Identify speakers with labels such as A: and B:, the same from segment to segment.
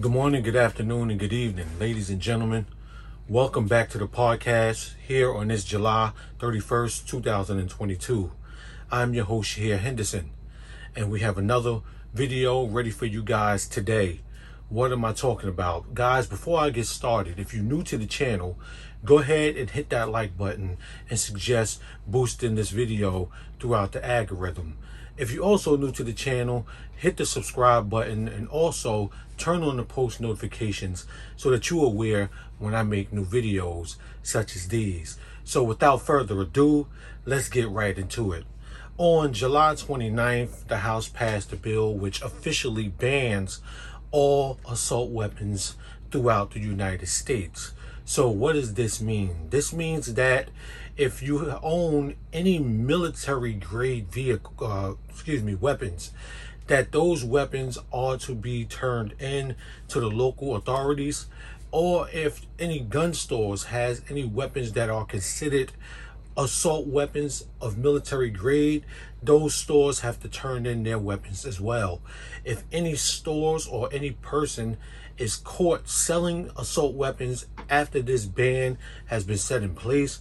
A: Good morning, good afternoon, and good evening, ladies and gentlemen. Welcome back to the podcast here on this July 31st, 2022. I'm your host here, Henderson, and we have another video ready for you guys today. What am I talking about? Guys, before I get started, if you're new to the channel, go ahead and hit that like button and suggest boosting this video throughout the algorithm. If you're also new to the channel, hit the subscribe button and also turn on the post notifications so that you're aware when I make new videos such as these. So without further ado, let's get right into it. On July 29th, the House passed a bill which officially bans all assault weapons throughout the United States. So what does this mean? This means that if you own any military grade vehicle, uh, excuse me, weapons, that those weapons are to be turned in to the local authorities, or if any gun stores has any weapons that are considered assault weapons of military grade, those stores have to turn in their weapons as well. If any stores or any person is caught selling assault weapons after this ban has been set in place,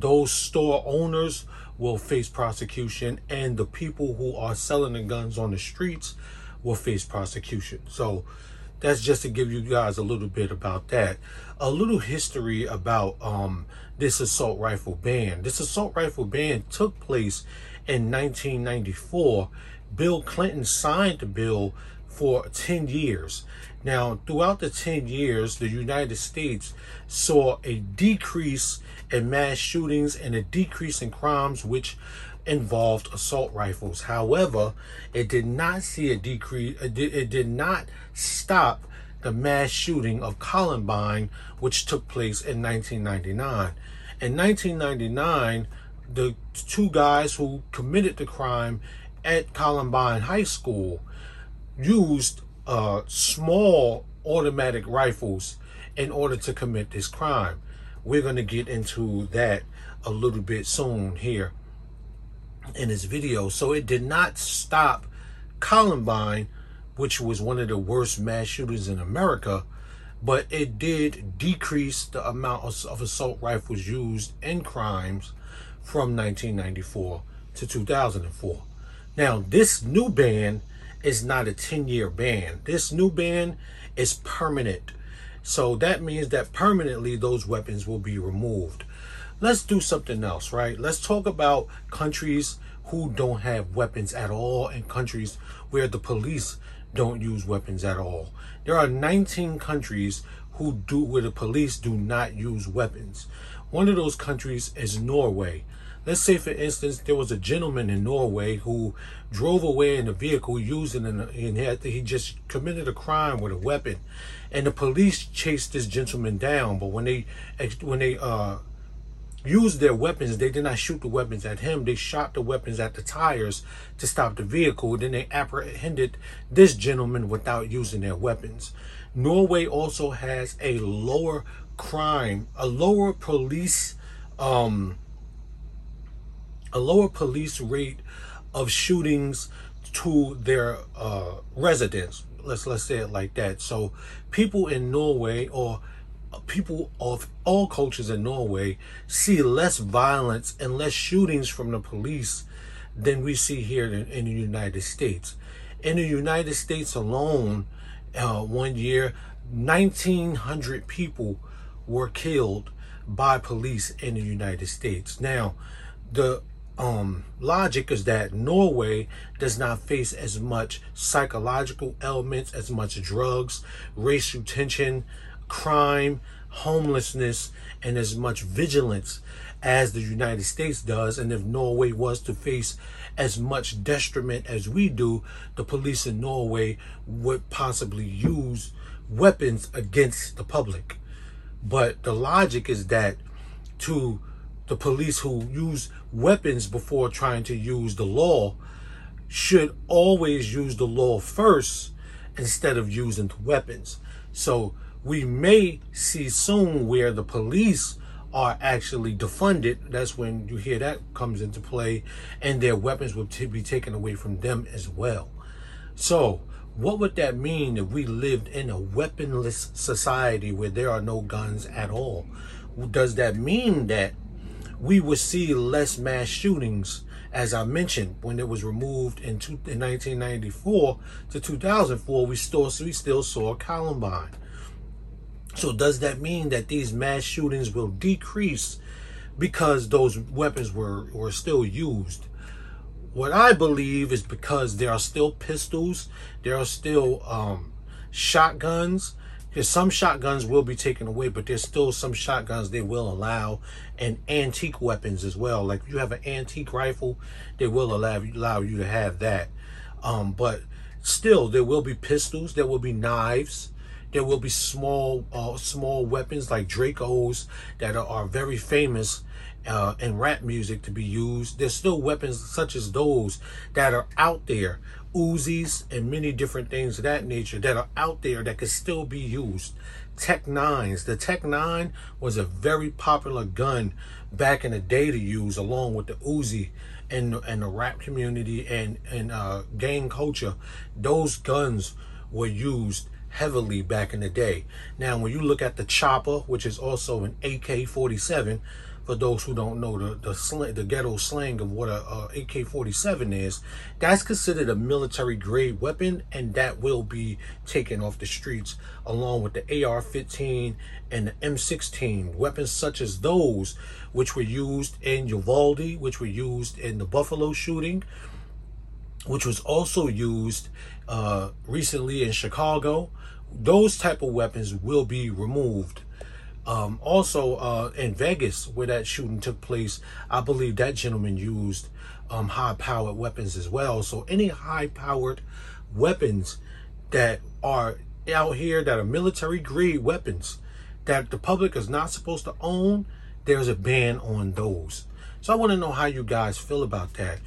A: those store owners will face prosecution and the people who are selling the guns on the streets will face prosecution. So that's just to give you guys a little bit about that. A little history about um, this assault rifle ban. This assault rifle ban took place in 1994. Bill Clinton signed the bill for 10 years. Now, throughout the 10 years, the United States saw a decrease in mass shootings and a decrease in crimes which involved assault rifles. However, it did not see a decrease, it did, it did not stop the mass shooting of Columbine, which took place in 1999. In 1999, the two guys who committed the crime at Columbine High School used uh, small automatic rifles in order to commit this crime. We're going to get into that a little bit soon here in this video. So it did not stop Columbine, which was one of the worst mass shootings in America, but it did decrease the amount of, of assault rifles used in crimes from 1994 to 2004. Now, this new ban is not a 10 year ban. This new ban is permanent. So that means that permanently those weapons will be removed. Let's do something else, right? Let's talk about countries who don't have weapons at all and countries where the police don't use weapons at all. There are 19 countries who do where the police do not use weapons. One of those countries is Norway. Let's say, for instance, there was a gentleman in Norway who drove away in a vehicle using an, and had, he just committed a crime with a weapon, and the police chased this gentleman down. But when they when they uh, used their weapons, they did not shoot the weapons at him. They shot the weapons at the tires to stop the vehicle. Then they apprehended this gentleman without using their weapons. Norway also has a lower crime, a lower police. Um, a lower police rate of shootings to their uh, residents. Let's let's say it like that. So people in Norway or people of all cultures in Norway see less violence and less shootings from the police than we see here in, in the United States. In the United States alone, uh, one year, 1,900 people were killed by police in the United States. Now, the um, logic is that Norway does not face as much psychological elements, as much drugs, racial tension, crime, homelessness, and as much vigilance as the United States does. And if Norway was to face as much detriment as we do, the police in Norway would possibly use weapons against the public. But the logic is that to the police who use weapons before trying to use the law should always use the law first instead of using weapons. So we may see soon where the police are actually defunded. That's when you hear that comes into play, and their weapons will t- be taken away from them as well. So, What would that mean if we lived in a weaponless society where there are no guns at all? Does that mean that we would see less mass shootings, as I mentioned, when it was removed in, two, in 1994 to 2004? We still we still saw Columbine. So does that mean that these mass shootings will decrease because those weapons were, were still used? What I believe is because there are still pistols, there are still um, shotguns. Some shotguns will be taken away, but there's still some shotguns they will allow, and antique weapons as well. Like if you have an antique rifle, they will allow allow you to have that. Um, but still, there will be pistols, there will be knives, there will be small uh, small weapons like Dracos that are, are very famous uh, in rap music to be used. There's still weapons such as those that are out there, Uzis and many different things of that nature that are out there that can still be used. Tech Nines. The Tech Nine was a very popular gun back in the day to use, along with the Uzi and and the rap community and and uh, gang culture. Those guns were used heavily back in the day. Now, when you look at the chopper, which is also an AK-47, for those who don't know the the, slang, the ghetto slang of what a, a AK-47 is, that's considered a military grade weapon, and that will be taken off the streets along with the AR-15 and the M16. Weapons such as those, which were used in Uvalde, which were used in the Buffalo shooting, which was also used uh, recently in Chicago. Those type of weapons will be removed. Um, also, uh, in Vegas, where that shooting took place, I believe that gentleman used um, high-powered weapons as well. So any high-powered weapons that are out here that are military-grade weapons that the public is not supposed to own, there's a ban on those. So I want to know how you guys feel about that.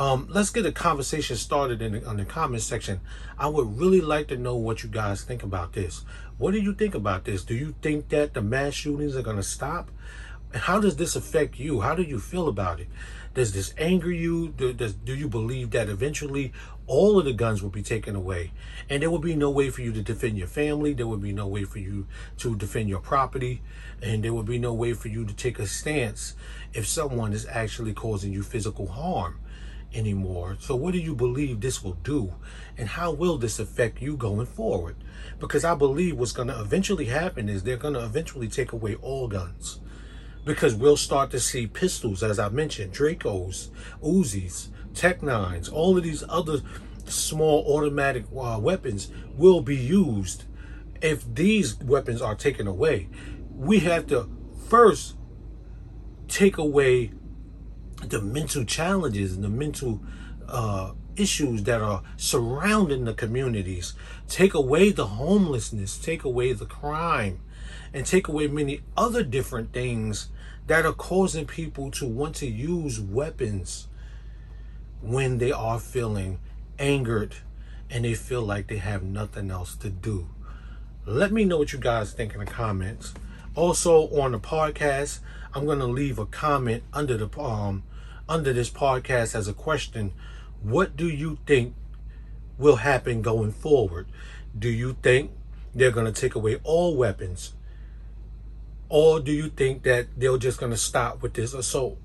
A: Um, let's get a conversation started in the, on the comment section. I would really like to know what you guys think about this. What do you think about this? Do you think that the mass shootings are going to stop? How does this affect you? How do you feel about it? Does this anger you? Do, does, do you believe that eventually all of the guns will be taken away and there will be no way for you to defend your family? There will be no way for you to defend your property and there will be no way for you to take a stance if someone is actually causing you physical harm anymore. So what do you believe this will do? And how will this affect you going forward? Because I believe what's going to eventually happen is they're going to eventually take away all guns. Because we'll start to see pistols, as I mentioned, Dracos, Uzis, Tech Nines, all of these other small automatic uh, weapons will be used. If these weapons are taken away, we have to first take away the mental challenges and the mental uh, issues that are surrounding the communities. Take away the homelessness, take away the crime, and take away many other different things that are causing people to want to use weapons when they are feeling angered and they feel like they have nothing else to do. Let me know what you guys think in the comments. Also on the podcast, I'm going to leave a comment under the um under this podcast as a question what do you think will happen going forward? Do you think they're going to take away all weapons? Or do you think that they're just going to stop with this assault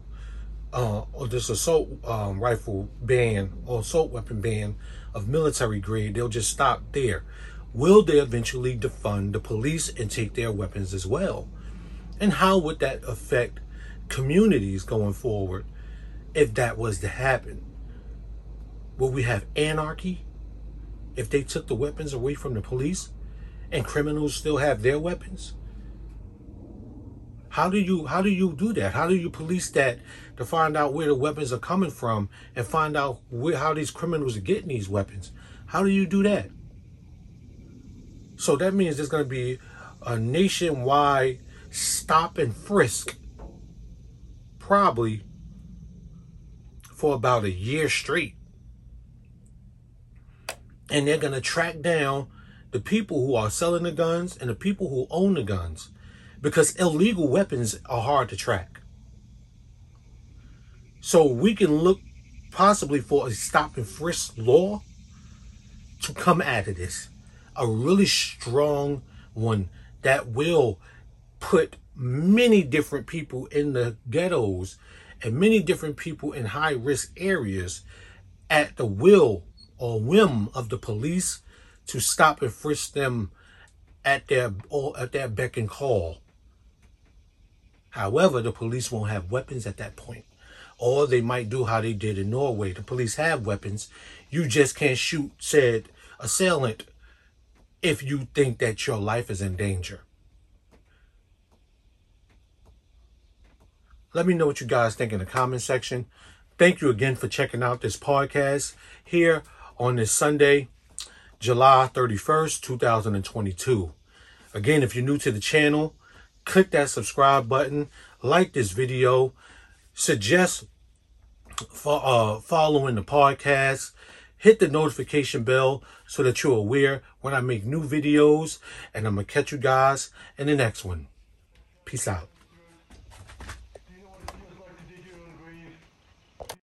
A: uh, or this assault um, rifle ban or assault weapon ban of military grade? They'll just stop there. Will they eventually defund the police and take their weapons as well? And how would that affect communities going forward? If that was to happen? Will we have anarchy if they took the weapons away from the police and criminals still have their weapons? How do you how do you do that? How do you police that to find out where the weapons are coming from and find out where how these criminals are getting these weapons? How do you do that? So that means there's going to be a nationwide stop and frisk probably for about a year straight. And they're going to track down the people who are selling the guns and the people who own the guns because illegal weapons are hard to track. So we can look possibly for a stop and frisk law to come out of this. A really strong one that will put many different people in the ghettos and many different people in high risk areas at the will or whim of the police to stop and frisk them at their at their beck and call. However, the police won't have weapons at that point. Or they might do how they did in Norway. The police have weapons. You just can't shoot said assailant if you think that your life is in danger. Let me know what you guys think in the comment section. Thank you again for checking out this podcast here on this Sunday, July 31st, 2022. Again, if you're new to the channel, click that subscribe button, like this video, suggest for uh, following the podcast, hit the notification bell so that you're aware when I make new videos, and I'm gonna catch you guys in the next one. Peace out.